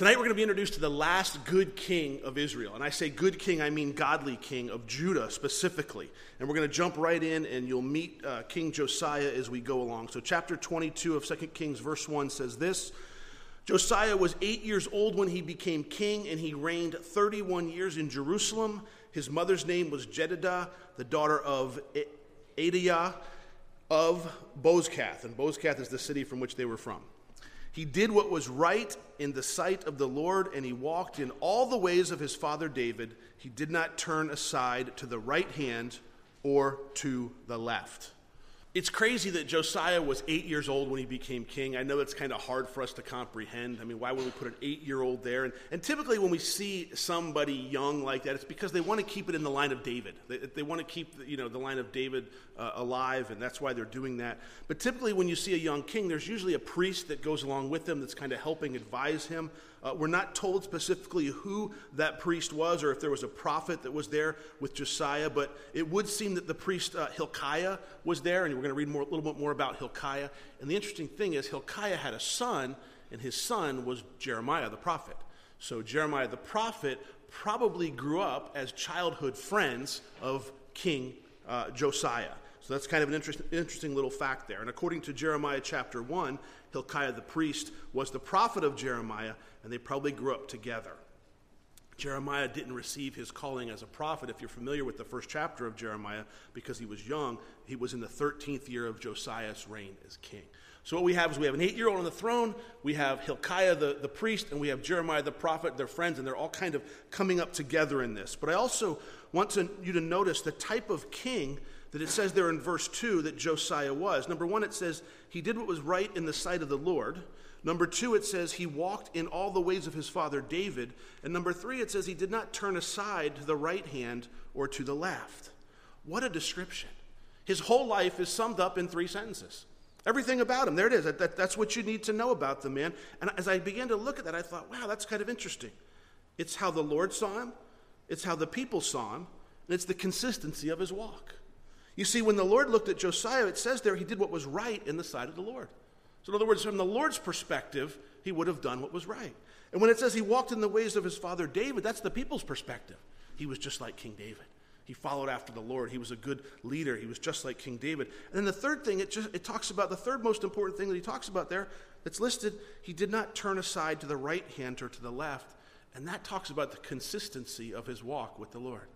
Tonight we're going to be introduced to the last good king of Israel. And I say good king, I mean godly king of Judah specifically. And we're going to jump right in and you'll meet uh, King Josiah as we go along. So, chapter 22 of 2 Kings, verse 1 says this Josiah was eight years old when he became king, and he reigned 31 years in Jerusalem. His mother's name was Jedidah, the daughter of Adaiah of Bozkath. And Bozkath is the city from which they were from. He did what was right in the sight of the Lord, and he walked in all the ways of his father David. He did not turn aside to the right hand or to the left. It's crazy that Josiah was eight years old when he became king. I know it's kind of hard for us to comprehend. I mean, why would we put an eight year old there? And, and, typically, when we see somebody young like that, it's because they want to keep it in the line of David. They, they want to keep you know, the line of David uh, alive, and that's why they're doing that. But typically, when you see a young king, there's usually a priest that goes along with him that's kind of helping advise him. Uh, we're not told specifically who that priest was or if there was a prophet that was there with Josiah, but it would seem that the priest uh, Hilkiah was there, and we're going to read a little bit more about Hilkiah. And the interesting thing is, Hilkiah had a son, and his son was Jeremiah the prophet. So Jeremiah the prophet probably grew up as childhood friends of King uh, Josiah. So that's kind of an interest, interesting little fact there. And according to Jeremiah chapter 1, Hilkiah the priest was the prophet of Jeremiah, and they probably grew up together. Jeremiah didn't receive his calling as a prophet. If you're familiar with the first chapter of Jeremiah, because he was young, he was in the 13th year of Josiah's reign as king. So, what we have is we have an eight year old on the throne, we have Hilkiah the, the priest, and we have Jeremiah the prophet, their friends, and they're all kind of coming up together in this. But I also want to, you to notice the type of king that it says there in verse 2 that Josiah was. Number one, it says he did what was right in the sight of the Lord. Number two, it says he walked in all the ways of his father David. And number three, it says he did not turn aside to the right hand or to the left. What a description. His whole life is summed up in three sentences. Everything about him. There it is. That, that, that's what you need to know about the man. And as I began to look at that, I thought, wow, that's kind of interesting. It's how the Lord saw him, it's how the people saw him, and it's the consistency of his walk. You see, when the Lord looked at Josiah, it says there he did what was right in the sight of the Lord. So, in other words, from the Lord's perspective, he would have done what was right. And when it says he walked in the ways of his father David, that's the people's perspective. He was just like King David. He followed after the Lord. He was a good leader. He was just like King David. And then the third thing, it, just, it talks about the third most important thing that he talks about there that's listed, he did not turn aside to the right hand or to the left. And that talks about the consistency of his walk with the Lord.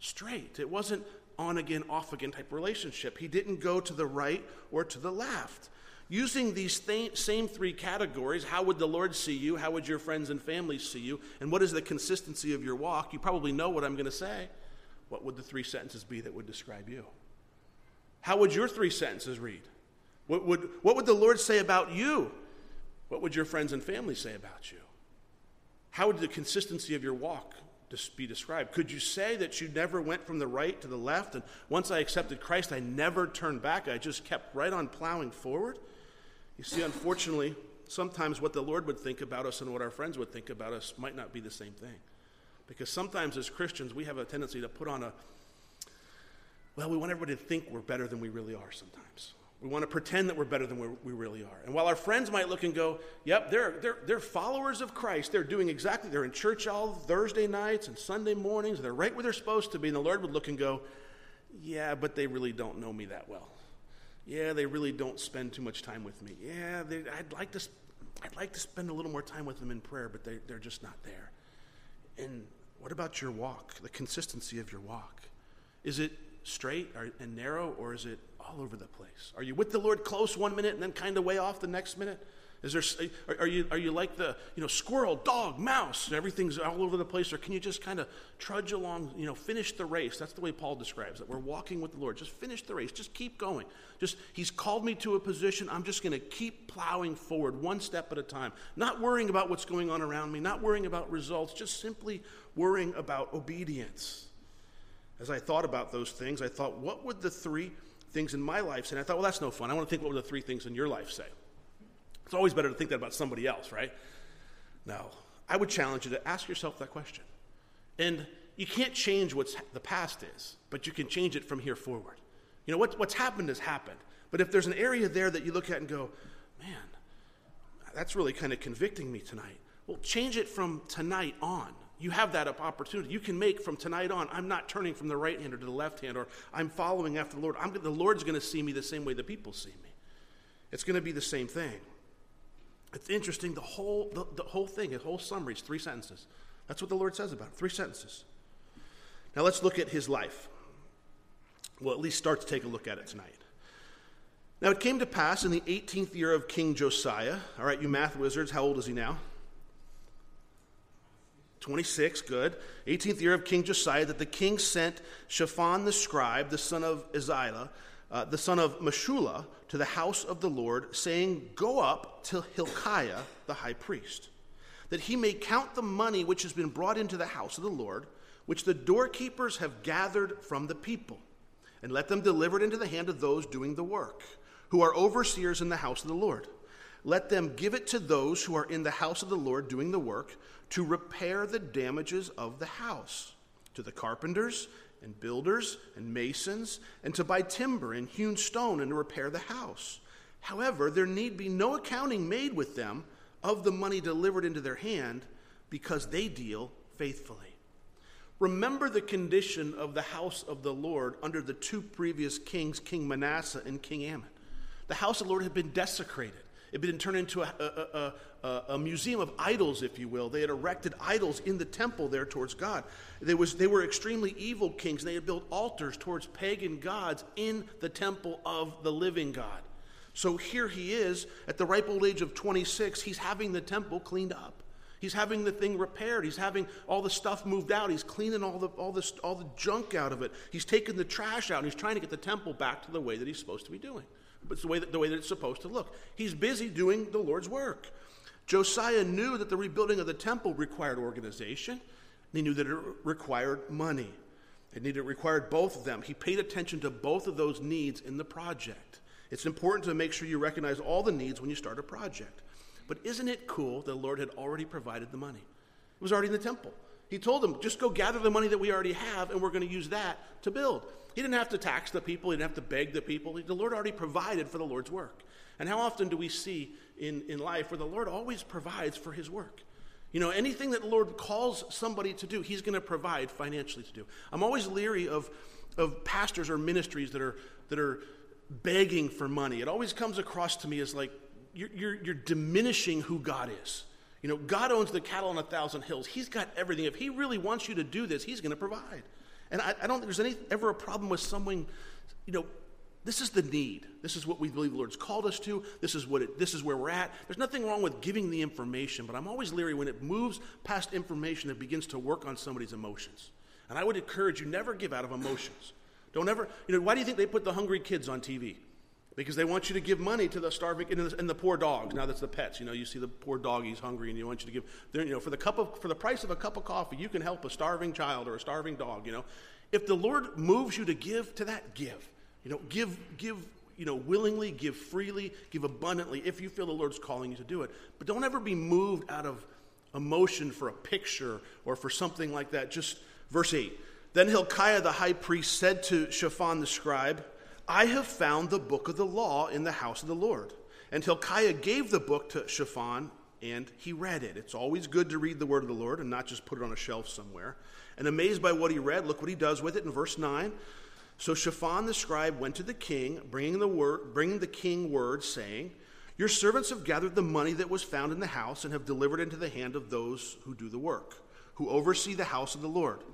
Straight. It wasn't on again, off again type relationship. He didn't go to the right or to the left. Using these th- same three categories, how would the Lord see you? How would your friends and family see you? And what is the consistency of your walk? You probably know what I'm going to say. What would the three sentences be that would describe you? How would your three sentences read? What would, what would the Lord say about you? What would your friends and family say about you? How would the consistency of your walk be described. Could you say that you never went from the right to the left? And once I accepted Christ, I never turned back. I just kept right on plowing forward? You see, unfortunately, sometimes what the Lord would think about us and what our friends would think about us might not be the same thing. Because sometimes as Christians, we have a tendency to put on a, well, we want everybody to think we're better than we really are sometimes. We want to pretend that we're better than we really are. And while our friends might look and go, yep, they're, they're, they're followers of Christ, they're doing exactly, they're in church all Thursday nights and Sunday mornings, they're right where they're supposed to be. And the Lord would look and go, yeah, but they really don't know me that well. Yeah, they really don't spend too much time with me. Yeah, they, I'd, like to, I'd like to spend a little more time with them in prayer, but they, they're just not there. And what about your walk, the consistency of your walk? Is it straight and narrow, or is it all over the place? Are you with the Lord close one minute and then kind of way off the next minute? Is there, are, you, are you like the you know, squirrel, dog, mouse, everything's all over the place? Or can you just kind of trudge along, you know, finish the race? That's the way Paul describes it. We're walking with the Lord. Just finish the race. Just keep going. Just, he's called me to a position. I'm just going to keep plowing forward one step at a time. Not worrying about what's going on around me, not worrying about results, just simply worrying about obedience. As I thought about those things, I thought, what would the three things in my life say? And I thought, well, that's no fun. I want to think what would the three things in your life say? It's always better to think that about somebody else, right? No. I would challenge you to ask yourself that question. And you can't change what the past is, but you can change it from here forward. You know, what, what's happened has happened. But if there's an area there that you look at and go, man, that's really kind of convicting me tonight. Well, change it from tonight on. You have that opportunity. You can make from tonight on, I'm not turning from the right hand or to the left hand, or I'm following after the Lord. I'm, the Lord's going to see me the same way the people see me. It's going to be the same thing. It's interesting, the whole, the, the whole thing, the whole summary is three sentences. That's what the Lord says about it, three sentences. Now let's look at his life. Well, at least start to take a look at it tonight. Now it came to pass in the 18th year of King Josiah. All right, you math wizards, how old is he now? 26, good. 18th year of King Josiah, that the king sent Shaphan the scribe, the son of Azaliah, uh, the son of Meshullam, to the house of the Lord, saying, Go up to Hilkiah the high priest, that he may count the money which has been brought into the house of the Lord, which the doorkeepers have gathered from the people, and let them deliver it into the hand of those doing the work, who are overseers in the house of the Lord. Let them give it to those who are in the house of the Lord doing the work to repair the damages of the house, to the carpenters and builders and masons, and to buy timber and hewn stone and to repair the house. However, there need be no accounting made with them of the money delivered into their hand because they deal faithfully. Remember the condition of the house of the Lord under the two previous kings, King Manasseh and King Amon. The house of the Lord had been desecrated. It had been turned into a, a, a, a, museum of idols, if you will. They had erected idols in the temple there towards God. They, was, they were extremely evil kings. And they had built altars towards pagan gods in the temple of the living God. So here he is at the ripe old age of 26. He's having the temple cleaned up. He's having the thing repaired. He's having all the stuff moved out. He's cleaning all the, all, the, all the junk out of it. He's taking the trash out. And he's trying to get the temple back to the way that he's supposed to be doing. But it's the way that, the way that it's supposed to look. He's busy doing the Lord's work. Josiah knew that the rebuilding of the temple required organization. He knew that it required money. It needed, it required both of them. He paid attention to both of those needs in the project. It's important to make sure you recognize all the needs when you start a project. But isn't it cool that the Lord had already provided the money? It was already in the temple. He told them, just go gather the money that we already have, and we're going to use that to build. He didn't have to tax the people, he didn't have to beg the people. The Lord already provided for the Lord's work. And how often do we see in, in life where the Lord always provides for his work? You know, anything that the Lord calls somebody to do, he's going to provide financially to do. I'm always leery of, of pastors or ministries that are, that are begging for money. It always comes across to me as like you're, you're, you're diminishing who God is. You know, God owns the cattle on a thousand hills. He's got everything. If He really wants you to do this, He's going to provide. And I, I don't think there's any, ever a problem with someone, you know, this is the need. This is what we believe the Lord's called us to. This is what it, this is where we're at. There's nothing wrong with giving the information, but I'm always leery when it moves past information that begins to work on somebody's emotions. And I would encourage you never give out of emotions. Don't ever, you know, why do you think they put the hungry kids on TV? Because they want you to give money to the starving and the, and the, poor dogs. Now that's the pets. You know, you see the poor doggies hungry, and you want you to give. You know, for the cup of for the price of a cup of coffee, you can help a starving child or a starving dog. You know, if the Lord moves you to give to that, give. You know, give give. You know, willingly, give freely, give abundantly if you feel the Lord's calling you to do it. But don't ever be moved out of emotion for a picture or for something like that. Just verse 8. Then Hilkiah the high priest said to Shaphan the scribe, I have found the book of the law in the house of the Lord. And Hilkiah gave the book to Shaphan, and he read it. It's always good to read the word of the Lord and not just put it on a shelf somewhere. And amazed by what he read, look what he does with it in verse 9. So Shaphan the scribe went to the king, bringing the, word, bringing the king word, saying, Your servants have gathered the money that was found in the house and have delivered into the hand of those who do the work, who oversee the house of the Lord.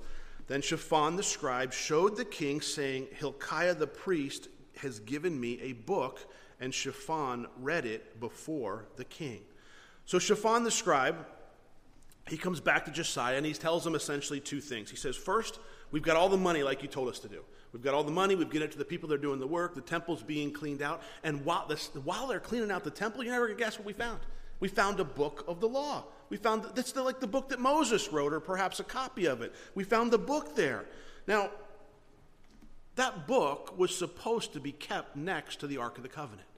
Then Shaphan the scribe showed the king, saying, Hilkiah the priest has given me a book, and Shaphan read it before the king. So Shaphan the scribe, he comes back to Josiah and he tells him essentially two things. He says, First, we've got all the money like you told us to do. We've got all the money, we've given it to the people that are doing the work, the temple's being cleaned out. And while, this, while they're cleaning out the temple, you're never going to guess what we found. We found a book of the law. We found that's the, like the book that Moses wrote, or perhaps a copy of it. We found the book there. Now, that book was supposed to be kept next to the Ark of the Covenant.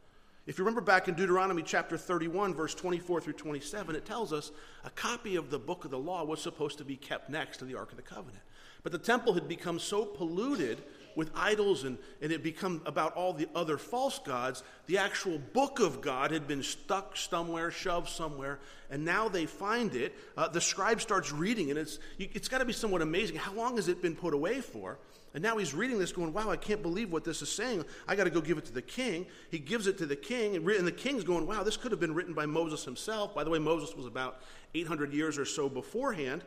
If you remember back in Deuteronomy chapter 31, verse 24 through 27, it tells us a copy of the book of the law was supposed to be kept next to the Ark of the Covenant. But the temple had become so polluted with idols and, and it become about all the other false gods. The actual book of God had been stuck somewhere, shoved somewhere, and now they find it. Uh, the scribe starts reading, and it's, it's got to be somewhat amazing. How long has it been put away for? And now he's reading this, going, Wow, I can't believe what this is saying. I got to go give it to the king. He gives it to the king, and, and the king's going, Wow, this could have been written by Moses himself. By the way, Moses was about 800 years or so beforehand.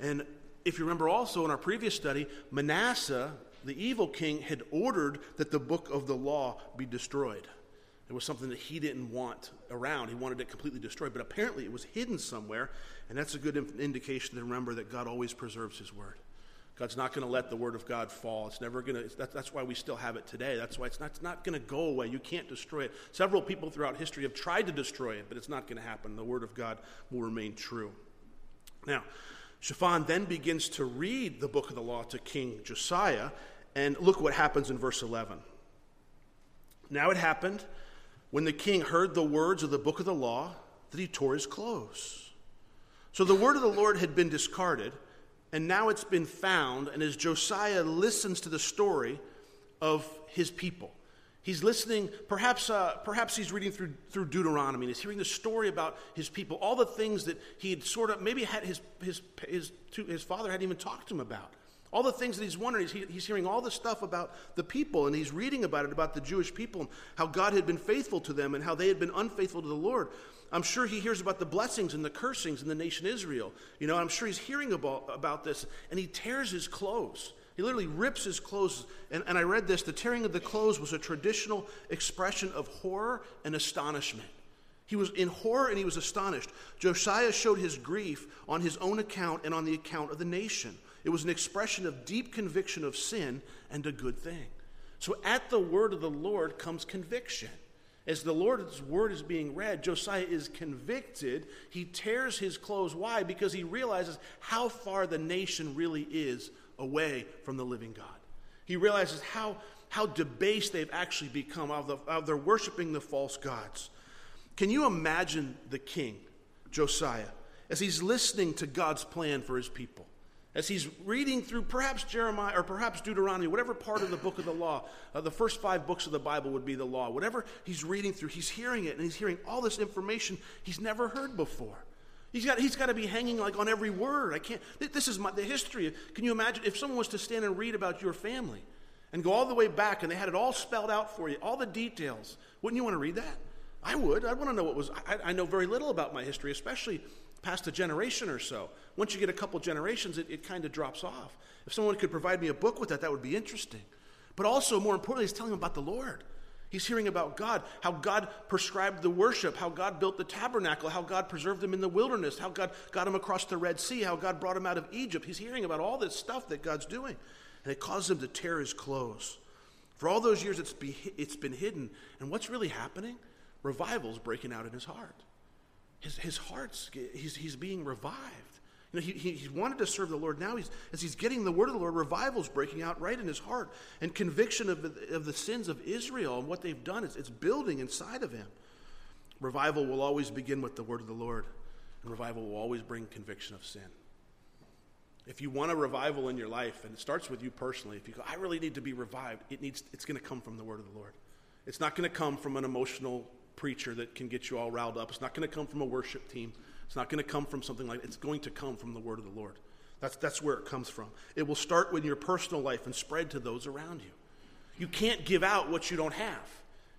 And if you remember also in our previous study, Manasseh, the evil king had ordered that the book of the law be destroyed. It was something that he didn't want around. He wanted it completely destroyed, but apparently it was hidden somewhere, and that's a good indication to remember that God always preserves his word. God's not going to let the word of God fall. It's never going to, that's why we still have it today. That's why it's not, it's not going to go away. You can't destroy it. Several people throughout history have tried to destroy it, but it's not going to happen. The word of God will remain true. Now, Shaphan then begins to read the book of the law to King Josiah, and look what happens in verse 11. Now it happened when the king heard the words of the book of the law that he tore his clothes. So the word of the Lord had been discarded, and now it's been found. And as Josiah listens to the story of his people, He's listening, perhaps, uh, perhaps he's reading through, through Deuteronomy. And he's hearing the story about his people, all the things that he had sort of, maybe had his, his, his, his father hadn't even talked to him about. All the things that he's wondering, he's, he's hearing all the stuff about the people, and he's reading about it, about the Jewish people, and how God had been faithful to them, and how they had been unfaithful to the Lord. I'm sure he hears about the blessings and the cursings in the nation Israel. You know, I'm sure he's hearing about, about this, and he tears his clothes. He literally rips his clothes. And, and I read this the tearing of the clothes was a traditional expression of horror and astonishment. He was in horror and he was astonished. Josiah showed his grief on his own account and on the account of the nation. It was an expression of deep conviction of sin and a good thing. So at the word of the Lord comes conviction. As the Lord's word is being read, Josiah is convicted. He tears his clothes. Why? Because he realizes how far the nation really is away from the living God. He realizes how, how debased they've actually become, how, the, how they're worshiping the false gods. Can you imagine the king, Josiah, as he's listening to God's plan for his people? As he's reading through perhaps Jeremiah or perhaps Deuteronomy, whatever part of the book of the law, uh, the first five books of the Bible would be the law. Whatever he's reading through, he's hearing it and he's hearing all this information he's never heard before. He's got, he's got to be hanging like on every word. I can't, this is my, the history. Can you imagine if someone was to stand and read about your family and go all the way back and they had it all spelled out for you, all the details? Wouldn't you want to read that? I would. I'd want to know what was, I, I know very little about my history, especially past a generation or so. Once you get a couple generations, it, it kind of drops off. If someone could provide me a book with that, that would be interesting. But also, more importantly, he's telling him about the Lord. He's hearing about God, how God prescribed the worship, how God built the tabernacle, how God preserved them in the wilderness, how God got him across the Red Sea, how God brought him out of Egypt. He's hearing about all this stuff that God's doing. And it causes him to tear his clothes. For all those years, it's, be, it's been hidden. And what's really happening? Revival's breaking out in his heart. His, his heart's, he's, he's being revived. You know, he, he, wanted to serve the Lord. Now, he's, as he's getting the word of the Lord, revival's breaking out right in his heart. And conviction of, of the sins of Israel and what they've done, it's, it's building inside of him. Revival will always begin with the word of the Lord, and revival will always bring conviction of sin. If you want a revival in your life, and it starts with you personally, if you go, I really need to be revived, it needs, it's going to come from the word of the Lord. It's not going to come from an emotional preacher that can get you all riled up. It's not going to come from a worship team. It's not going to come from something like it's going to come from the word of the Lord. That's, that's where it comes from. It will start with your personal life and spread to those around you. You can't give out what you don't have.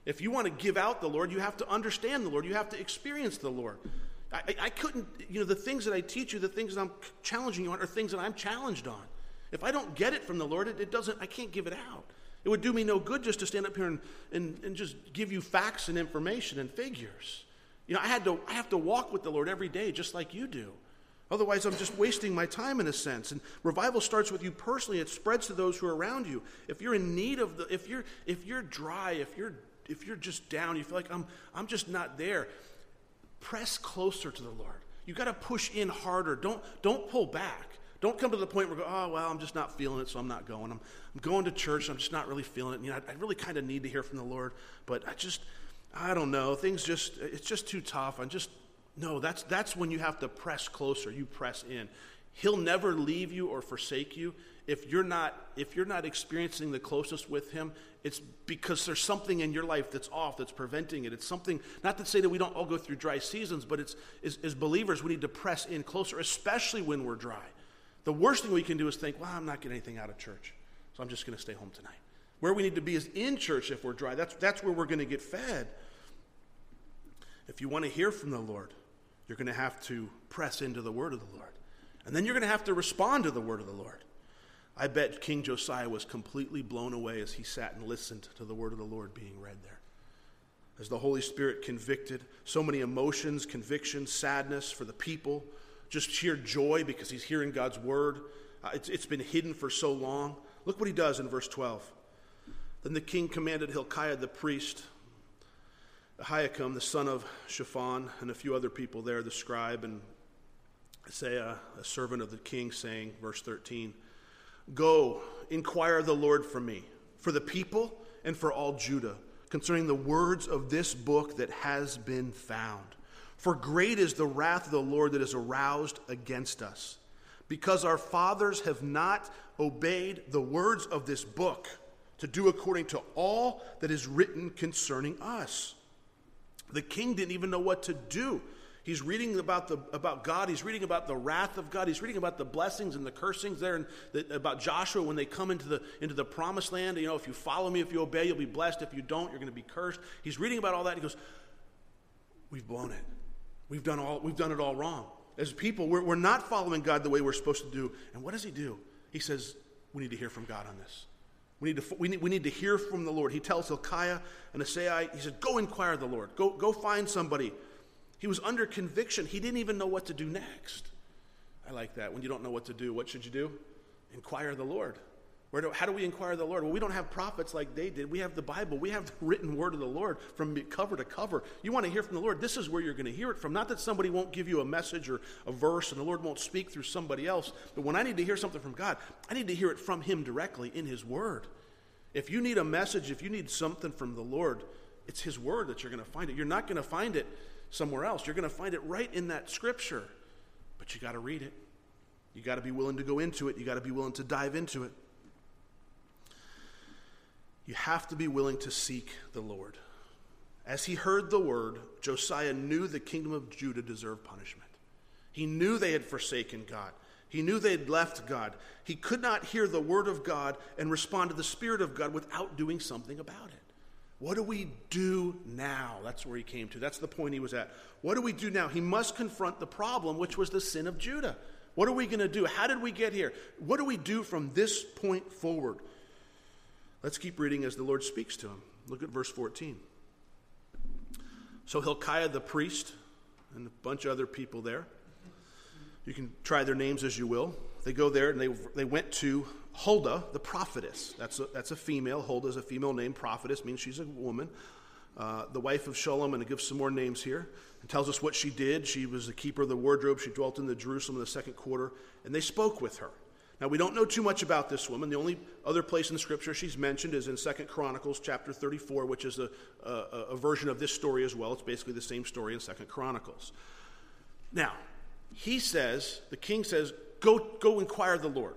If you want to give out the Lord, you have to understand the Lord. You have to experience the Lord. I, I couldn't, you know, the things that I teach you, the things that I'm challenging you on, are things that I'm challenged on. If I don't get it from the Lord, it, it doesn't, I can't give it out. It would do me no good just to stand up here and, and, and just give you facts and information and figures. You know, I, had to, I have to walk with the Lord every day just like you do. Otherwise, I'm just wasting my time in a sense. And revival starts with you personally. It spreads to those who are around you. If you're in need of the, if you're, if you're dry, if you're, if you're just down, you feel like I'm, I'm just not there, press closer to the Lord. You got to push in harder. Don't, don't pull back. Don't come to the point where, go, oh, well, I'm just not feeling it, so I'm not going. I'm, I'm going to church, I'm just not really feeling it. You know, I, I really kind of need to hear from the Lord, but I just, I don't know. Things just, it's just too tough. I'm just, no, that's, that's when you have to press closer. You press in. He'll never leave you or forsake you if you're not if you're not experiencing the closest with him it's because there's something in your life that's off that's preventing it it's something not to say that we don't all go through dry seasons but it's as, as believers we need to press in closer especially when we're dry the worst thing we can do is think well i'm not getting anything out of church so i'm just going to stay home tonight. Where we need to be is in church if we're dry. That's, that's where we're going to get fed. If you want to hear from the lord you're going to have to press into the word of the lord. And then you're going to have to respond to the word of the lord. I bet King Josiah was completely blown away as he sat and listened to the word of the Lord being read there. As the Holy Spirit convicted, so many emotions, convictions, sadness for the people, just sheer joy because he's hearing God's word. Uh, it's, it's been hidden for so long. Look what he does in verse 12. Then the king commanded Hilkiah the priest, Ahikam the son of Shaphan, and a few other people there, the scribe and Asaiah, a servant of the king, saying, verse 13, Go, inquire the Lord for me, for the people, and for all Judah, concerning the words of this book that has been found. For great is the wrath of the Lord that is aroused against us, because our fathers have not obeyed the words of this book to do according to all that is written concerning us. The king didn't even know what to do He's reading about, the, about God. He's reading about the wrath of God. He's reading about the blessings and the cursings there, and the, about Joshua when they come into the, into the promised land. You know, if you follow me, if you obey, you'll be blessed. If you don't, you're going to be cursed. He's reading about all that. He goes, We've blown it. We've done, all, we've done it all wrong. As people, we're, we're not following God the way we're supposed to do. And what does he do? He says, We need to hear from God on this. We need, to, we, need, we need to hear from the Lord. He tells Hilkiah and Asai, he said, Go inquire the Lord. Go, go find somebody he was under conviction. He didn't even know what to do next. I like that. When you don't know what to do, what should you do? Inquire the Lord. Where do, how do we inquire the Lord? Well, we don't have prophets like they did. We have the Bible. We have the written word of the Lord from cover to cover. You want to hear from the Lord, this is where you're going to hear it from. Not that somebody won't give you a message or a verse and the Lord won't speak through somebody else, but when I need to hear something from God, I need to hear it from Him directly in His word. If you need a message, if you need something from the Lord, it's His word that you're going to find it. You're not going to find it somewhere else. You're going to find it right in that scripture. But you got to read it. You got to be willing to go into it. You got to be willing to dive into it. You have to be willing to seek the Lord. As he heard the word, Josiah knew the kingdom of Judah deserved punishment. He knew they had forsaken God. He knew they had left God. He could not hear the word of God and respond to the Spirit of God without doing something about it. What do we do now? That's where he came to. That's the point he was at. What do we do now? He must confront the problem, which was the sin of Judah. What are we going to do? How did we get here? What do we do from this point forward? Let's keep reading as the Lord speaks to him. Look at verse 14. So Hilkiah the priest and a bunch of other people there, you can try their names as you will. They go there and they, they went to Huldah, the prophetess. That's a, that's a female. Huldah is a female name. Prophetess means she's a woman. Uh, the wife of Shallum, and it gives some more names here. and tells us what she did. She was the keeper of the wardrobe. She dwelt in the Jerusalem in the second quarter, and they spoke with her. Now we don't know too much about this woman. The only other place in the scripture she's mentioned is in Second Chronicles chapter 34, which is a, a, a version of this story as well. It's basically the same story in Second Chronicles. Now, he says, the king says, go, go inquire the Lord.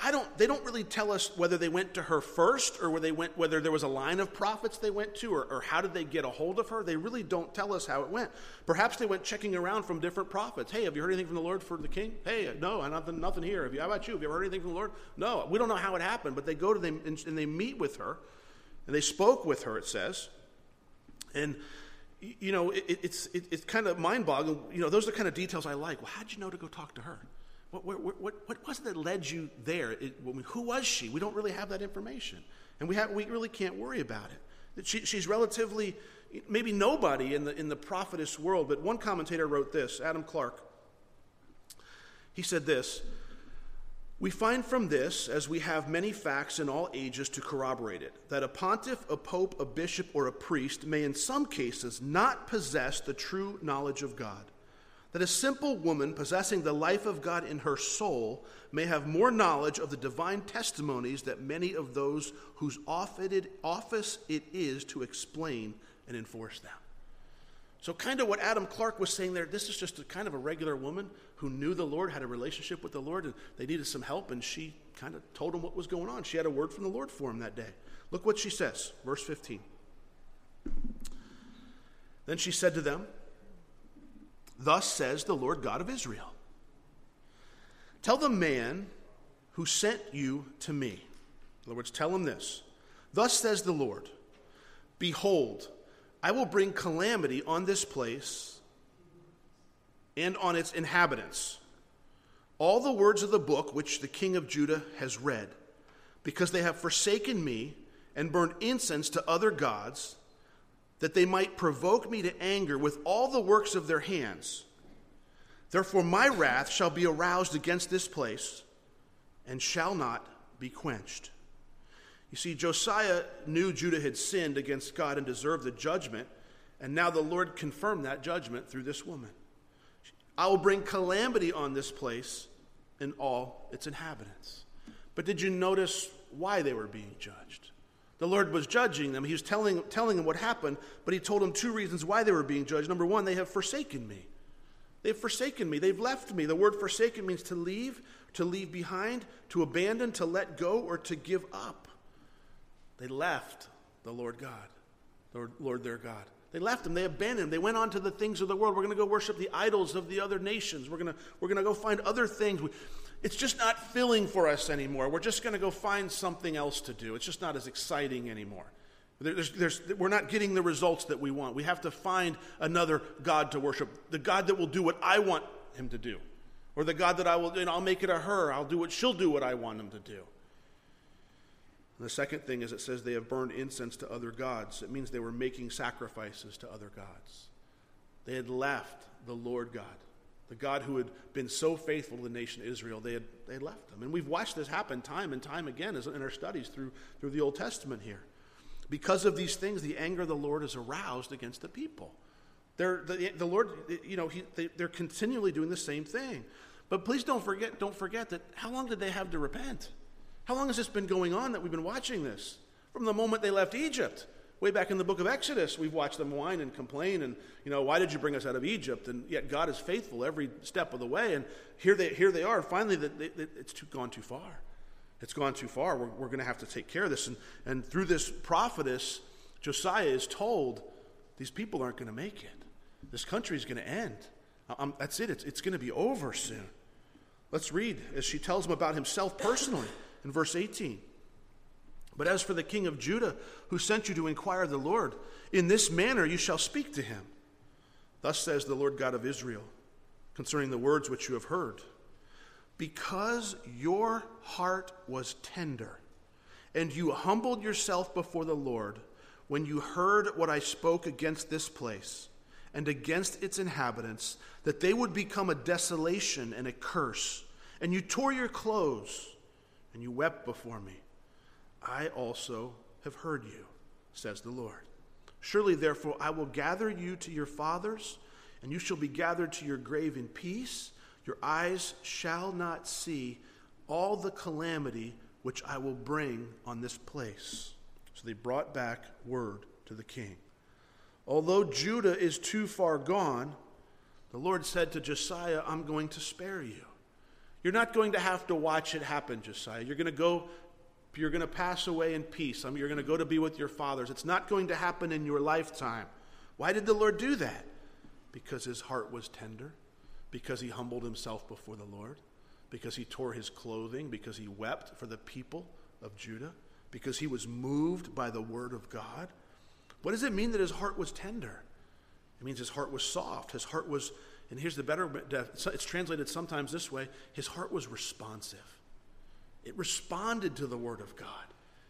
I don't, they don't really tell us whether they went to her first or whether, they went, whether there was a line of prophets they went to or, or how did they get a hold of her. They really don't tell us how it went. Perhaps they went checking around from different prophets. Hey, have you heard anything from the Lord for the king? Hey, uh, no, nothing, nothing here. Have you, how about you? Have you ever heard anything from the Lord? No, we don't know how it happened, but they go to them and, and they meet with her and they spoke with her, it says. And, you know, it, it's, it, it's kind of mind boggling. You know, those are the kind of details I like. Well, how'd you know to go talk to her? What, what, what, what was it that led you there? It, who was she? We don't really have that information. And we, have, we really can't worry about it. She, she's relatively, maybe nobody in the, in the prophetess world, but one commentator wrote this, Adam Clarke. He said this We find from this, as we have many facts in all ages to corroborate it, that a pontiff, a pope, a bishop, or a priest may in some cases not possess the true knowledge of God that a simple woman possessing the life of God in her soul may have more knowledge of the divine testimonies that many of those whose office it is to explain and enforce them. So, kind of what Adam Clarke was saying there, this is just a kind of a regular woman, who knew the Lord, had a relationship with the Lord, and they needed some help, and she kind of told him what was going on. She had a word from the Lord for him that day. Look what she says, verse 15. Then she said to them, Thus says the Lord God of Israel Tell the man who sent you to me. In other words, tell him this Thus says the Lord Behold, I will bring calamity on this place and on its inhabitants. All the words of the book which the king of Judah has read, because they have forsaken me and burned incense to other gods, that they might provoke me to anger with all the works of their hands. Therefore, my wrath shall be aroused against this place and shall not be quenched. You see, Josiah knew Judah had sinned against God and deserved the judgment, and now the Lord confirmed that judgment through this woman. I will bring calamity on this place and all its inhabitants. But did you notice why they were being judged? The Lord was judging them. He was telling, telling them what happened, but He told them two reasons why they were being judged. Number one, they have forsaken me. They've forsaken me. They've left me. The word forsaken means to leave, to leave behind, to abandon, to let go, or to give up. They left the Lord God, Lord, Lord their God. They left him. They abandoned him. They went on to the things of the world. We're going to go worship the idols of the other nations. We're going to, we're going to go find other things. It's just not filling for us anymore. We're just going to go find something else to do. It's just not as exciting anymore. There's, there's, we're not getting the results that we want. We have to find another God to worship. The God that will do what I want him to do. Or the God that I will, know, I'll make it a her. I'll do what she'll do what I want him to do. And the second thing is it says they have burned incense to other gods. It means they were making sacrifices to other gods. They had left the Lord God, the God who had been so faithful to the nation of Israel. They had, they had left them. And we've watched this happen time and time again in our studies through, through the Old Testament here. Because of these things, the anger of the Lord is aroused against the people. They're, the, the Lord, you know, he, they, they're continually doing the same thing. But please don't forget, don't forget that how long did they have to repent? How long has this been going on that we've been watching this? From the moment they left Egypt. Way back in the book of Exodus, we've watched them whine and complain and, you know, why did you bring us out of Egypt? And yet God is faithful every step of the way. And here they, here they are. Finally, they, they, it's too, gone too far. It's gone too far. We're, we're going to have to take care of this. And, and through this prophetess, Josiah is told these people aren't going to make it. This country is going to end. Um, that's it. It's, it's going to be over soon. Let's read as she tells him about himself personally in verse 18. But as for the king of Judah, who sent you to inquire the Lord, in this manner you shall speak to him. Thus says the Lord God of Israel concerning the words which you have heard. Because your heart was tender, and you humbled yourself before the Lord when you heard what I spoke against this place and against its inhabitants, that they would become a desolation and a curse, and you tore your clothes and you wept before me. I also have heard you, says the Lord. Surely, therefore, I will gather you to your fathers, and you shall be gathered to your grave in peace. Your eyes shall not see all the calamity which I will bring on this place. So they brought back word to the king. Although Judah is too far gone, the Lord said to Josiah, I'm going to spare you. You're not going to have to watch it happen, Josiah. You're going to go, you're going to pass away in peace. I mean, you're going to go to be with your fathers. It's not going to happen in your lifetime. Why did the Lord do that? Because his heart was tender, because he humbled himself before the Lord, because he tore his clothing, because he wept for the people of Judah, because he was moved by the word of God. What does it mean that his heart was tender? It means his heart was soft. His heart was and here's the better it's translated sometimes this way his heart was responsive. It responded to the Word of God.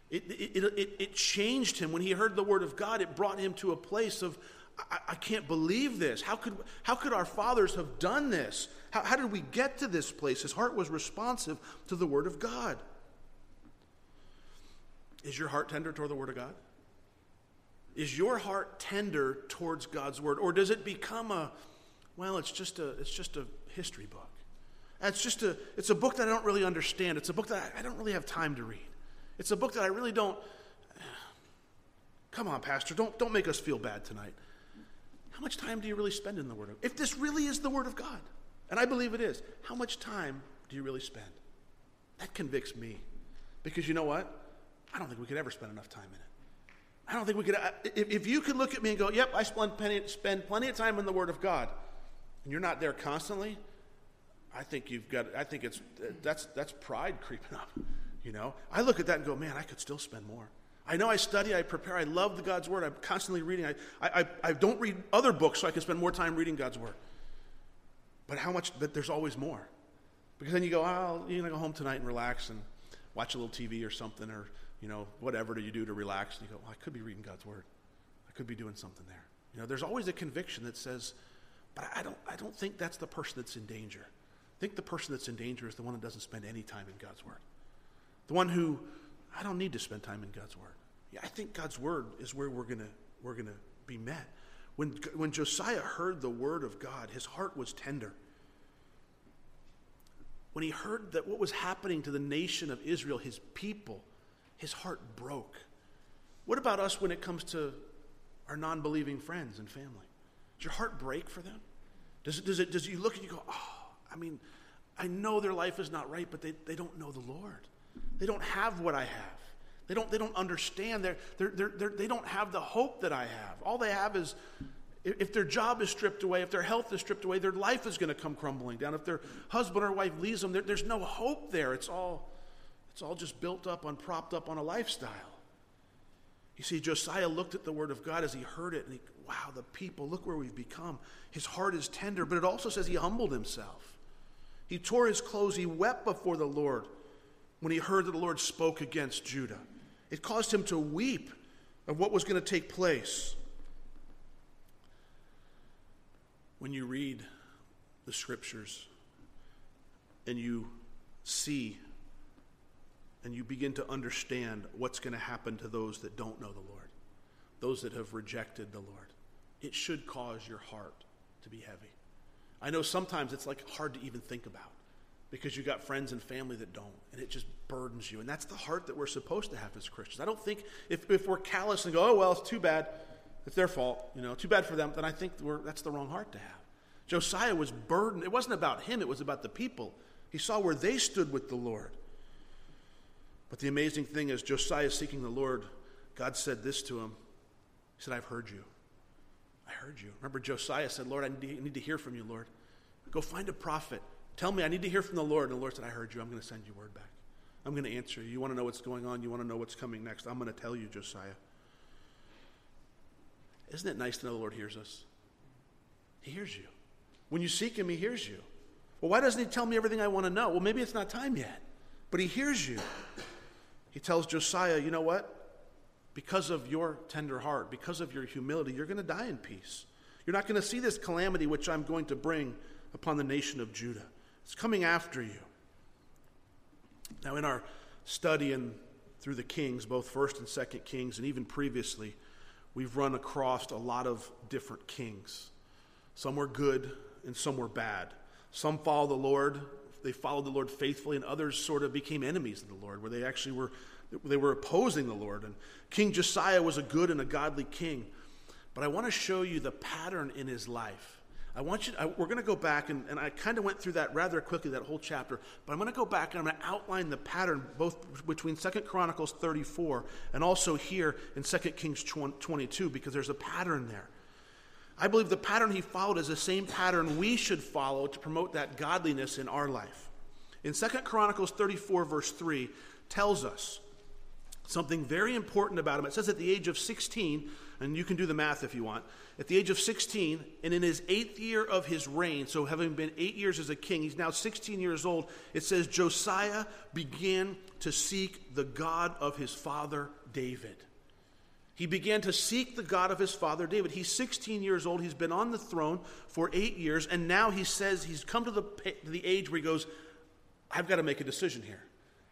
It, it, it, it, changed him. When he heard the Word of God, it brought him to a place of, I, I can't believe this. How could, how could our fathers have done this? How, how did we get to this place? His heart was responsive to the Word of God. Is your heart tender toward the Word of God? Is your heart tender towards God's Word? Or does it become a, well, it's just a, it's just a history book. It's just a, it's a book that I don't really understand. It's a book that I, I don't really have time to read. It's a book that I really don't. Come on, Pastor, don't, don't make us feel bad tonight. How much time do you really spend in the Word of If this really is the Word of God, And I believe it is. How much time do you really spend? That convicts me. Because you know what? I don't think we could ever spend enough time in it. I don't think we could. If, if you could look at me and go, yep, I spend plenty, spend plenty of time in the Word of God, and you're not there constantly, I think you've got, I think it's, that's, that's pride creeping up. You know, I look at that and go, man, I could still spend more. I know I study, I prepare, I love the God's Word, I'm constantly reading. I, I, I don't read other books so I can spend more time reading God's Word. But how much, but there's always more. Because then you go, oh, you're going to go home tonight and relax and watch a little TV or something, or, you know, whatever do you do to relax? And you go, well, I could be reading God's Word. I could be doing something there. You know, there's always a conviction that says, but I don't, I don't think that's the person that's in danger. I think the person that's in danger is the one that doesn't spend any time in God's Word. The one who, I don't need to spend time in God's Word. Yeah, I think God's Word is where we're going to we're gonna be met. When, when Josiah heard the Word of God, his heart was tender. When he heard that what was happening to the nation of Israel, his people, his heart broke. What about us when it comes to our non believing friends and family? Does your heart break for them? Does it, does it, does you look and you go, oh, I mean, I know their life is not right, but they, they don't know the Lord. They don't have what I have. They don't, they don't understand. They're, they're, they're, they're, they don't have the hope that I have. All they have is if their job is stripped away, if their health is stripped away, their life is going to come crumbling down. If their husband or wife leaves them, there, there's no hope there. It's all, it's all just built up on, propped up on a lifestyle. You see, Josiah looked at the word of God as he heard it, and he, wow, the people, look where we've become. His heart is tender, but it also says he humbled himself. He tore his clothes, he wept before the Lord when he heard that the Lord spoke against Judah. It caused him to weep of what was going to take place. when you read the scriptures and you see and you begin to understand what's going to happen to those that don't know the Lord, those that have rejected the Lord, it should cause your heart to be heavy. I know sometimes it's like hard to even think about because you got friends and family that don't, and it just burdens you. And that's the heart that we're supposed to have as Christians. I don't think if, if we're callous and go, oh, well, it's too bad, it's their fault, you know, too bad for them, then I think that's the wrong heart to have. Josiah was burdened. It wasn't about him, it was about the people. He saw where they stood with the Lord. But the amazing thing is, Josiah seeking the Lord, God said this to him. He said, I've heard you. I heard you. Remember, Josiah said, Lord, I need to hear from you, Lord. Go find a prophet. Tell me, I need to hear from the Lord. And the Lord said, I heard you. I'm going to send you word back. I'm going to answer you. You want to know what's going on? You want to know what's coming next? I'm going to tell you, Josiah. Isn't it nice to know the Lord hears us? He hears you. When you seek him, he hears you. Well, why doesn't he tell me everything I want to know? Well, maybe it's not time yet, but he hears you. He tells Josiah, you know what? Because of your tender heart, because of your humility, you're going to die in peace. You're not going to see this calamity which I'm going to bring upon the nation of Judah. It's coming after you. Now, in our study and through the Kings, both First and Second Kings, and even previously, we've run across a lot of different kings. Some were good, and some were bad. Some followed the Lord, they followed the Lord faithfully, and others sort of became enemies of the Lord, where they actually were they were opposing the Lord. And King Josiah was a good and a godly king. But I want to show you the pattern in his life. I want you, I, we're going to go back, and, and I kind of went through that rather quickly, that whole chapter, but I'm going to go back and I'm going to outline the pattern both between Second Chronicles 34 and also here in Second Kings 22, because there's a pattern there. I believe the pattern he followed is the same pattern we should follow to promote that godliness in our life. In 2 Chronicles 34, verse 3, tells us something very important about him. It says at the age of 16, and you can do the math if you want, at the age of 16, and in his eighth year of his reign, so having been eight years as a king, he's now 16 years old, it says Josiah began to seek the God of his father David. He began to seek the God of his father David. He's 16 years old. He's been on the throne for eight years. And now he says he's come to the, the age where he goes, I've got to make a decision here.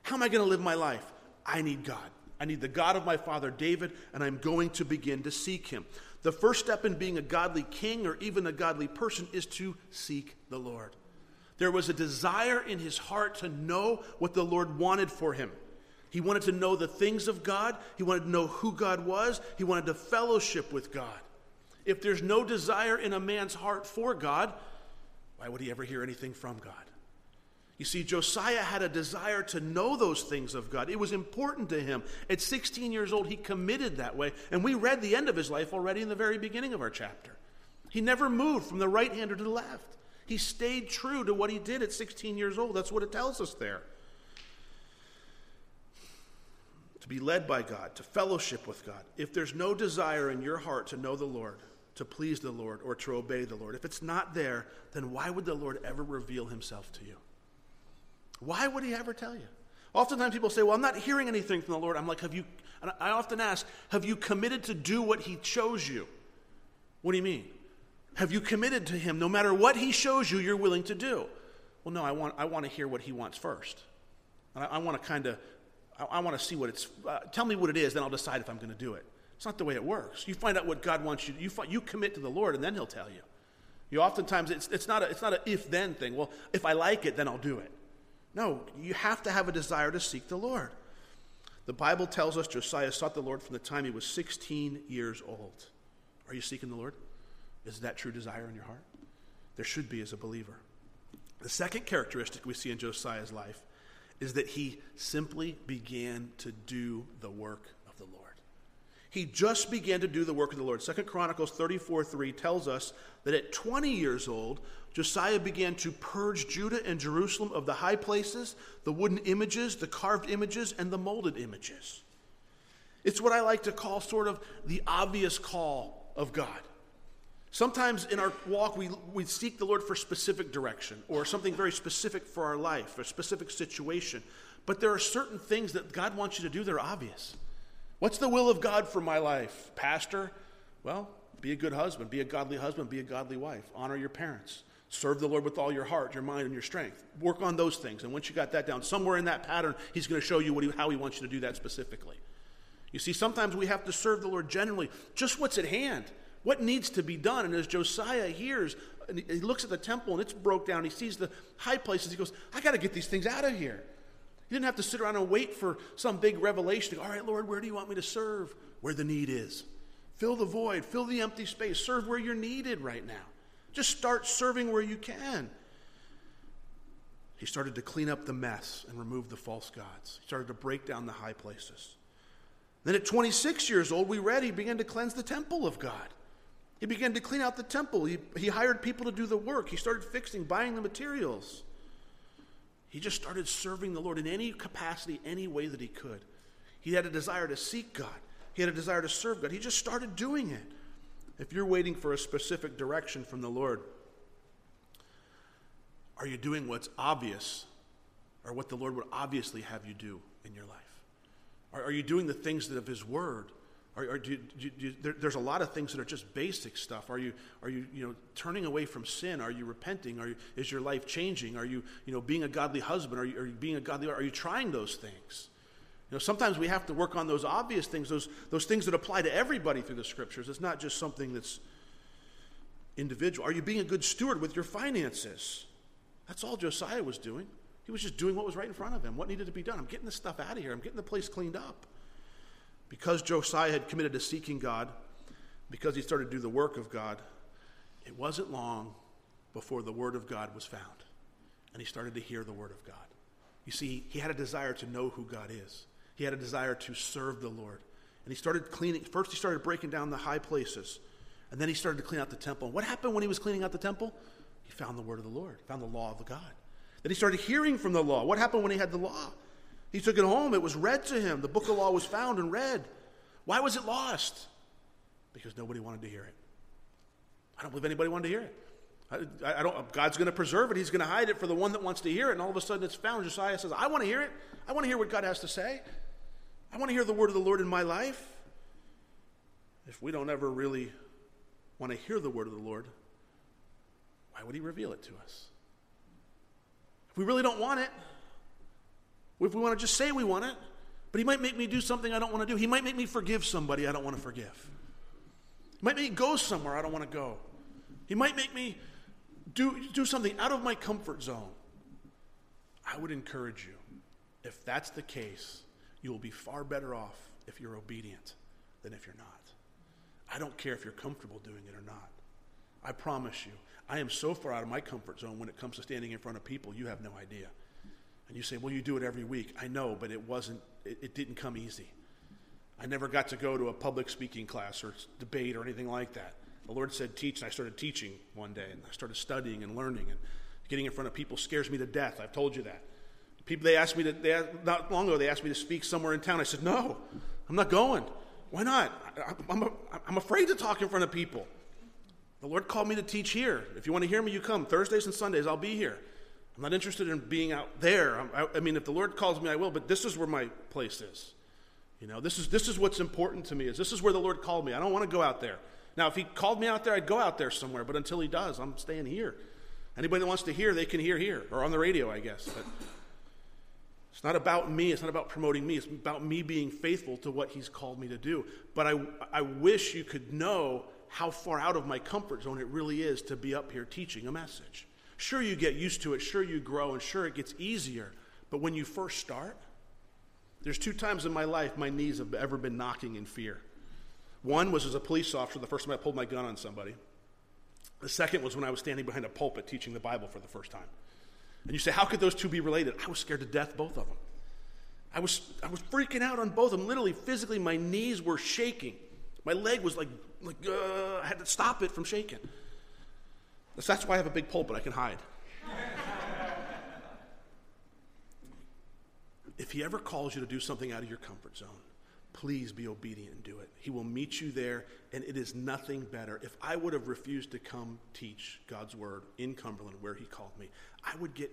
How am I going to live my life? I need God. I need the God of my father David, and I'm going to begin to seek him. The first step in being a godly king or even a godly person is to seek the Lord. There was a desire in his heart to know what the Lord wanted for him. He wanted to know the things of God. He wanted to know who God was. He wanted to fellowship with God. If there's no desire in a man's heart for God, Why would he ever hear anything from God? You see, Josiah had a desire to know those things of God. It was important to him. At 16 years old, he committed that way. And we read the end of his life already in the very beginning of our chapter. He never moved from the right hand or to the left. He stayed true to what he did at 16 years old. That's what it tells us there. To be led by God, to fellowship with God. If there's no desire in your heart to know the Lord, to please the Lord, or to obey the Lord, if it's not there, then why would the Lord ever reveal himself to you? Why would he ever tell you? Oftentimes people say, Well, I'm not hearing anything from the Lord. I'm like, Have you, I often ask, Have you committed to do what he chose you? What do you mean? Have you committed to him? No matter what he shows you, you're willing to do. Well, no, I want, I want to hear what he wants first. And I, I want to kind of, I, I, want to see what it's, uh, tell me what it is, then I'll decide if I'm going to do it. It's not the way it works. You find out what God wants you to, you, you commit to the Lord, and then he'll tell you. You oftentimes, it's, it's not a, it's not an if then thing. Well, if I like it, then I'll do it. No, you have to have a desire to seek the Lord. The Bible tells us Josiah sought the Lord from the time he was 16 years old. Are you seeking the Lord? Is that true desire in your heart? There should be as a believer. The second characteristic we see in Josiah's life is that he simply began to do the work of the Lord. He just began to do the work of the Lord. Second Chronicles 34 3 tells us that at 20 years old, Josiah began to purge Judah and Jerusalem of the high places, the wooden images, the carved images, and the molded images. It's what I like to call sort of the obvious call of God. Sometimes in our walk, we, we seek the Lord for specific direction or something very specific for our life, a specific situation. But there are certain things that God wants you to do that are obvious. What's the will of God for my life? Pastor? Well, be a good husband, be a godly husband, be a godly wife, honor your parents. Serve the Lord with all your heart, your mind, and your strength. Work on those things. And once you got that down, somewhere in that pattern, He's going to show you he, how He wants you to do that specifically. You see, sometimes we have to serve the Lord generally, just what's at hand, what needs to be done. And as Josiah hears, and he looks at the temple and it's broke down, he sees the high places, he goes, I got to get these things out of here. He didn't have to sit around and wait for some big revelation. All right, Lord, where do you want me to serve? Where the need is. Fill the void, fill the empty space, serve where you're needed right now. Just start serving where you can. He started to clean up the mess and remove the false gods. He started to break down the high places. Then at 26 years old, we read he began to cleanse the temple of God. He began to clean out the temple. He, he hired people to do the work. He started fixing, buying the materials. He just started serving the Lord in any capacity, any way that he could. He had a desire to seek God, he had a desire to serve God. He just started doing it. If you're waiting for a specific direction from the Lord, are you doing what's obvious or what the Lord would obviously have you do in your life? Are, are you doing the things that of His Word? Are, are do you, do you, there, there's a lot of things that are just basic stuff. Are you, are you, you know, turning away from sin? Are you repenting? Are you, is your life changing? Are you, you know, being a godly husband? Are you, are you being a godly? Are you trying those things? You know, sometimes we have to work on those obvious things, those, those things that apply to everybody through the scriptures. It's not just something that's individual. Are you being a good steward with your finances? That's all Josiah was doing. He was just doing what was right in front of him, what needed to be done. I'm getting this stuff out of here, I'm getting the place cleaned up. Because Josiah had committed to seeking God, because he started to do the work of God, it wasn't long before the Word of God was found. And he started to hear the Word of God. You see, he had a desire to know who God is. He had a desire to serve the Lord. And he started cleaning. First, he started breaking down the high places. And then he started to clean out the temple. And what happened when he was cleaning out the temple? He found the word of the Lord, found the law of God. Then he started hearing from the law. What happened when he had the law? He took it home. It was read to him. The book of law was found and read. Why was it lost? Because nobody wanted to hear it. I don't believe anybody wanted to hear it. I, I don't, God's going to preserve it. He's going to hide it for the one that wants to hear it. And all of a sudden it's found. Josiah says, I want to hear it. I want to hear what God has to say. I want to hear the word of the Lord in my life. If we don't ever really want to hear the word of the Lord, why would he reveal it to us? If we really don't want it, if we want to just say we want it, but he might make me do something I don't want to do. He might make me forgive somebody I don't want to forgive. He might make me go somewhere I don't want to go. He might make me do, do something out of my comfort zone. I would encourage you, if that's the case, you will be far better off if you're obedient than if you're not. I don't care if you're comfortable doing it or not. I promise you, I am so far out of my comfort zone when it comes to standing in front of people, you have no idea. And you say, well, you do it every week. I know, but it wasn't, it, it didn't come easy. I never got to go to a public speaking class or debate or anything like that. The Lord said, teach, and I started teaching one day, and I started studying and learning, and getting in front of people scares me to death. I've told you that. People, they asked me to, they, not long ago, they asked me to speak somewhere in town. I said, no, I'm not going. Why not? I, am I'm afraid to talk in front of people. The Lord called me to teach here. If you want to hear me, you come. Thursdays and Sundays, I'll be here. I'm not interested in being out there. I, I mean, if the Lord calls me, I will, but this is where my place is. You know, this is, this is what's important to me, is this is where the Lord called me. I don't want to go out there. Now, if he called me out there, I'd go out there somewhere, but until he does, I'm staying here. Anybody that wants to hear, they can hear here, or on the radio, I guess. But it's not about me. It's not about promoting me. It's about me being faithful to what he's called me to do. But I, I wish you could know how far out of my comfort zone it really is to be up here teaching a message. Sure, you get used to it. Sure, you grow, and sure, it gets easier. But when you first start, there's two times in my life my knees have ever been knocking in fear. One was as a police officer, the first time I pulled my gun on somebody. The second was when I was standing behind a pulpit teaching the Bible for the first time. And you say, how could those two be related? I was scared to death, both of them. I was, I was freaking out on both of them. Literally, physically, my knees were shaking. My leg was like, like uh, I had to stop it from shaking. That's why I have a big pulpit. I can hide. if he ever calls you to do something out of your comfort zone, please be obedient and do it. He will meet you there, and it is nothing better. If I would have refused to come teach God's word in Cumberland where he called me, I would get,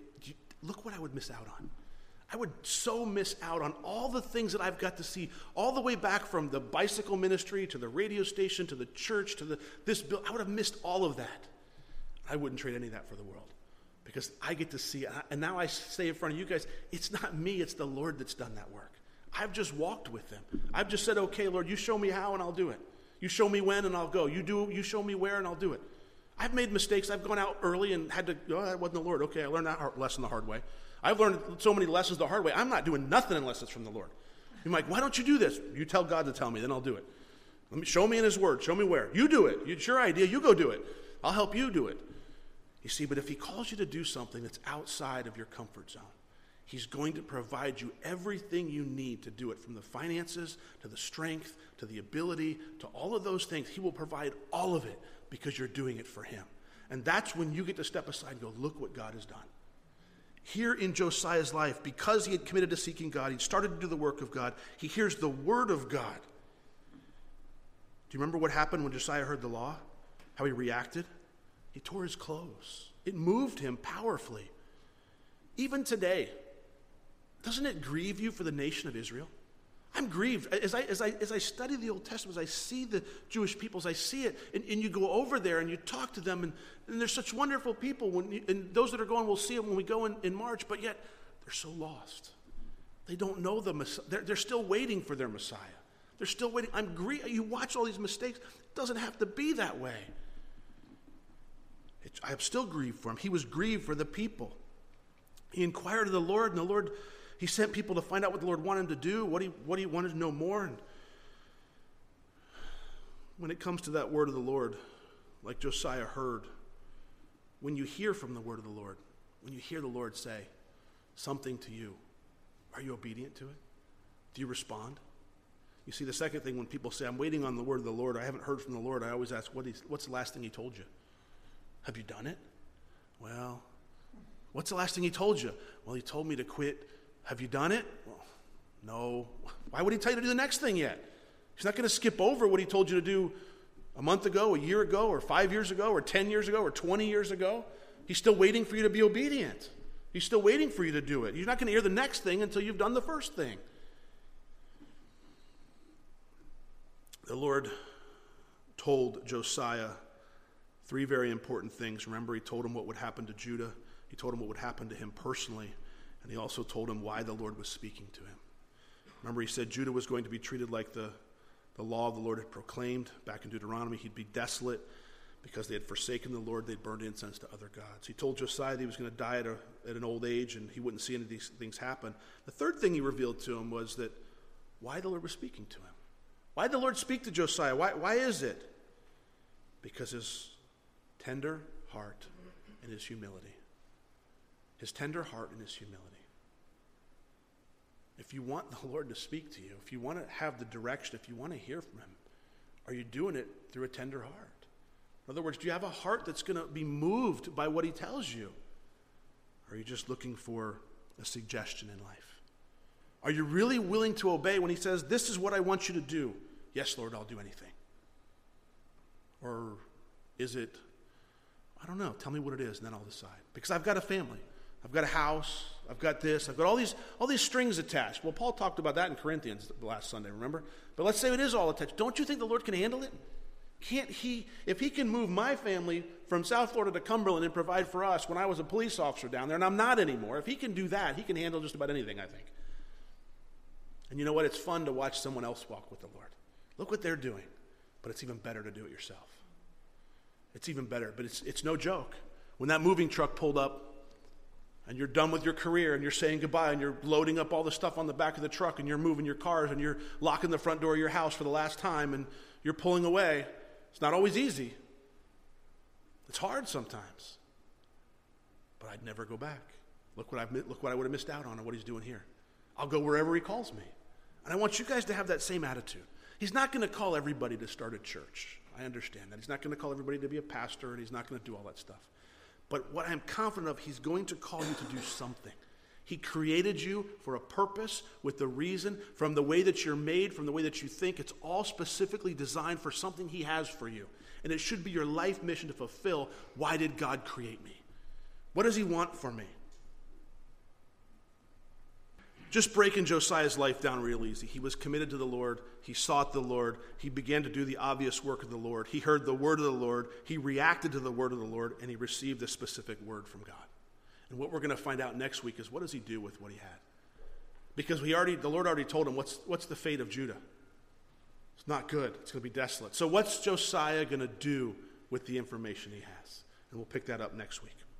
look what I would miss out on. I would so miss out on all the things that I've got to see, all the way back from the bicycle ministry to the radio station to the church to the, this bill. I would have missed all of that. I wouldn't trade any of that for the world because I get to see, and now I say in front of you guys, it's not me, it's the Lord that's done that work. I've just walked with them. I've just said, okay, Lord, you show me how and I'll do it. You show me when and I'll go. You do, you show me where and I'll do it. I've made mistakes. I've gone out early and had to, oh, that wasn't the Lord. Okay, I learned that lesson the hard way. I've learned so many lessons the hard way. I'm not doing nothing unless it's from the Lord. You're like, why don't you do this? You tell God to tell me, then I'll do it. Let me show me in His Word. Show me where. You do it. It's your idea. You go do it. I'll help you do it. You see, but if He calls you to do something that's outside of your comfort zone, He's going to provide you everything you need to do it from the finances to the strength to the ability to all of those things. He will provide all of it because you're doing it for Him. And that's when you get to step aside and go, look what God has done. Here in Josiah's life, because he had committed to seeking God, he started to do the work of God, he hears the word of God. Do you remember what happened when Josiah heard the law? How he reacted? He tore his clothes. It moved him powerfully. Even today, doesn't it grieve you for the nation of Israel? I'm grieved. As I, as, I, as I study the Old Testament, as I see the Jewish peoples, I see it, and, and you go over there and you talk to them, and, and they're such wonderful people. When you, and those that are going we'll see them when we go in, in March, but yet they're so lost. They don't know the Messiah. They're, they're still waiting for their Messiah. They're still waiting. I'm grieved. You watch all these mistakes. It doesn't have to be that way. It, I am still grieved for him. He was grieved for the people. He inquired of the Lord, and the Lord he sent people to find out what the Lord wanted him to do, what he, what he wanted to know more. And when it comes to that word of the Lord, like Josiah heard, when you hear from the word of the Lord, when you hear the Lord say something to you, are you obedient to it? Do you respond? You see, the second thing when people say, I'm waiting on the word of the Lord, I haven't heard from the Lord, I always ask, what is, what's the last thing he told you? Have you done it? Well, what's the last thing he told you? Well, he told me to quit have you done it? Well, no. Why would he tell you to do the next thing yet? He's not going to skip over what he told you to do a month ago, a year ago, or five years ago, or 10 years ago, or 20 years ago. He's still waiting for you to be obedient. He's still waiting for you to do it. You're not going to hear the next thing until you've done the first thing. The Lord told Josiah three very important things. Remember, he told him what would happen to Judah, he told him what would happen to him personally, and he also told him why the Lord was speaking to him. Remember, he said Judah was going to be treated like the, the law of the Lord had proclaimed back in Deuteronomy. He'd be desolate because they had forsaken the Lord, they'd burned incense to other gods. He told Josiah that he was going to die at, a, at an old age and he wouldn't see any of these things happen. The third thing he revealed to him was that why the Lord was speaking to him. Why did the Lord speak to Josiah? Why, why is it? Because his tender heart and his humility. His tender heart and his humility. If you want the Lord to speak to you, if you want to have the direction, if you want to hear from him, are you doing it through a tender heart? In other words, do you have a heart that's going to be moved by what he tells you? Or are you just looking for a suggestion in life? Are you really willing to obey when he says, This is what I want you to do? Yes, Lord, I'll do anything. Or is it, I don't know, tell me what it is, and then I'll decide. Because I've got a family. I've got a house. I've got this. I've got all these, all these strings attached. Well, Paul talked about that in Corinthians last Sunday, remember? But let's say it is all attached. Don't you think the Lord can handle it? Can't he, if he can move my family from South Florida to Cumberland and provide for us when I was a police officer down there, and I'm not anymore, if he can do that, he can handle just about anything, I think. And you know what? It's fun to watch someone else walk with the Lord. Look what they're doing. But it's even better to do it yourself. It's even better, but it's, it's no joke. When that moving truck pulled up and you're done with your career and you're saying goodbye and you're loading up all the stuff on the back of the truck and you're moving your cars and you're locking the front door of your house for the last time and you're pulling away, it's not always easy. It's hard sometimes. But I'd never go back. Look what, I've, look what I would have missed out on and what he's doing here. I'll go wherever he calls me. And I want you guys to have that same attitude. He's not going to call everybody to start a church. I understand that. He's not going to call everybody to be a pastor, and he's not going to do all that stuff. But what I'm confident of, he's going to call you to do something. He created you for a purpose with the reason, from the way that you're made, from the way that you think. It's all specifically designed for something He has for you. And it should be your life mission to fulfill why did God create me? What does He want for me? Just breaking Josiah's life down real easy. He was committed to the Lord. He sought the Lord. He began to do the obvious work of the Lord. He heard the word of the Lord. He reacted to the word of the Lord, and he received a specific word from God. And what we're going to find out next week is what does he do with what he had? Because we already, the Lord already told him what's, what's the fate of Judah. It's not good. It's going to be desolate. So what's Josiah going to do with the information he has? And we'll pick that up next week.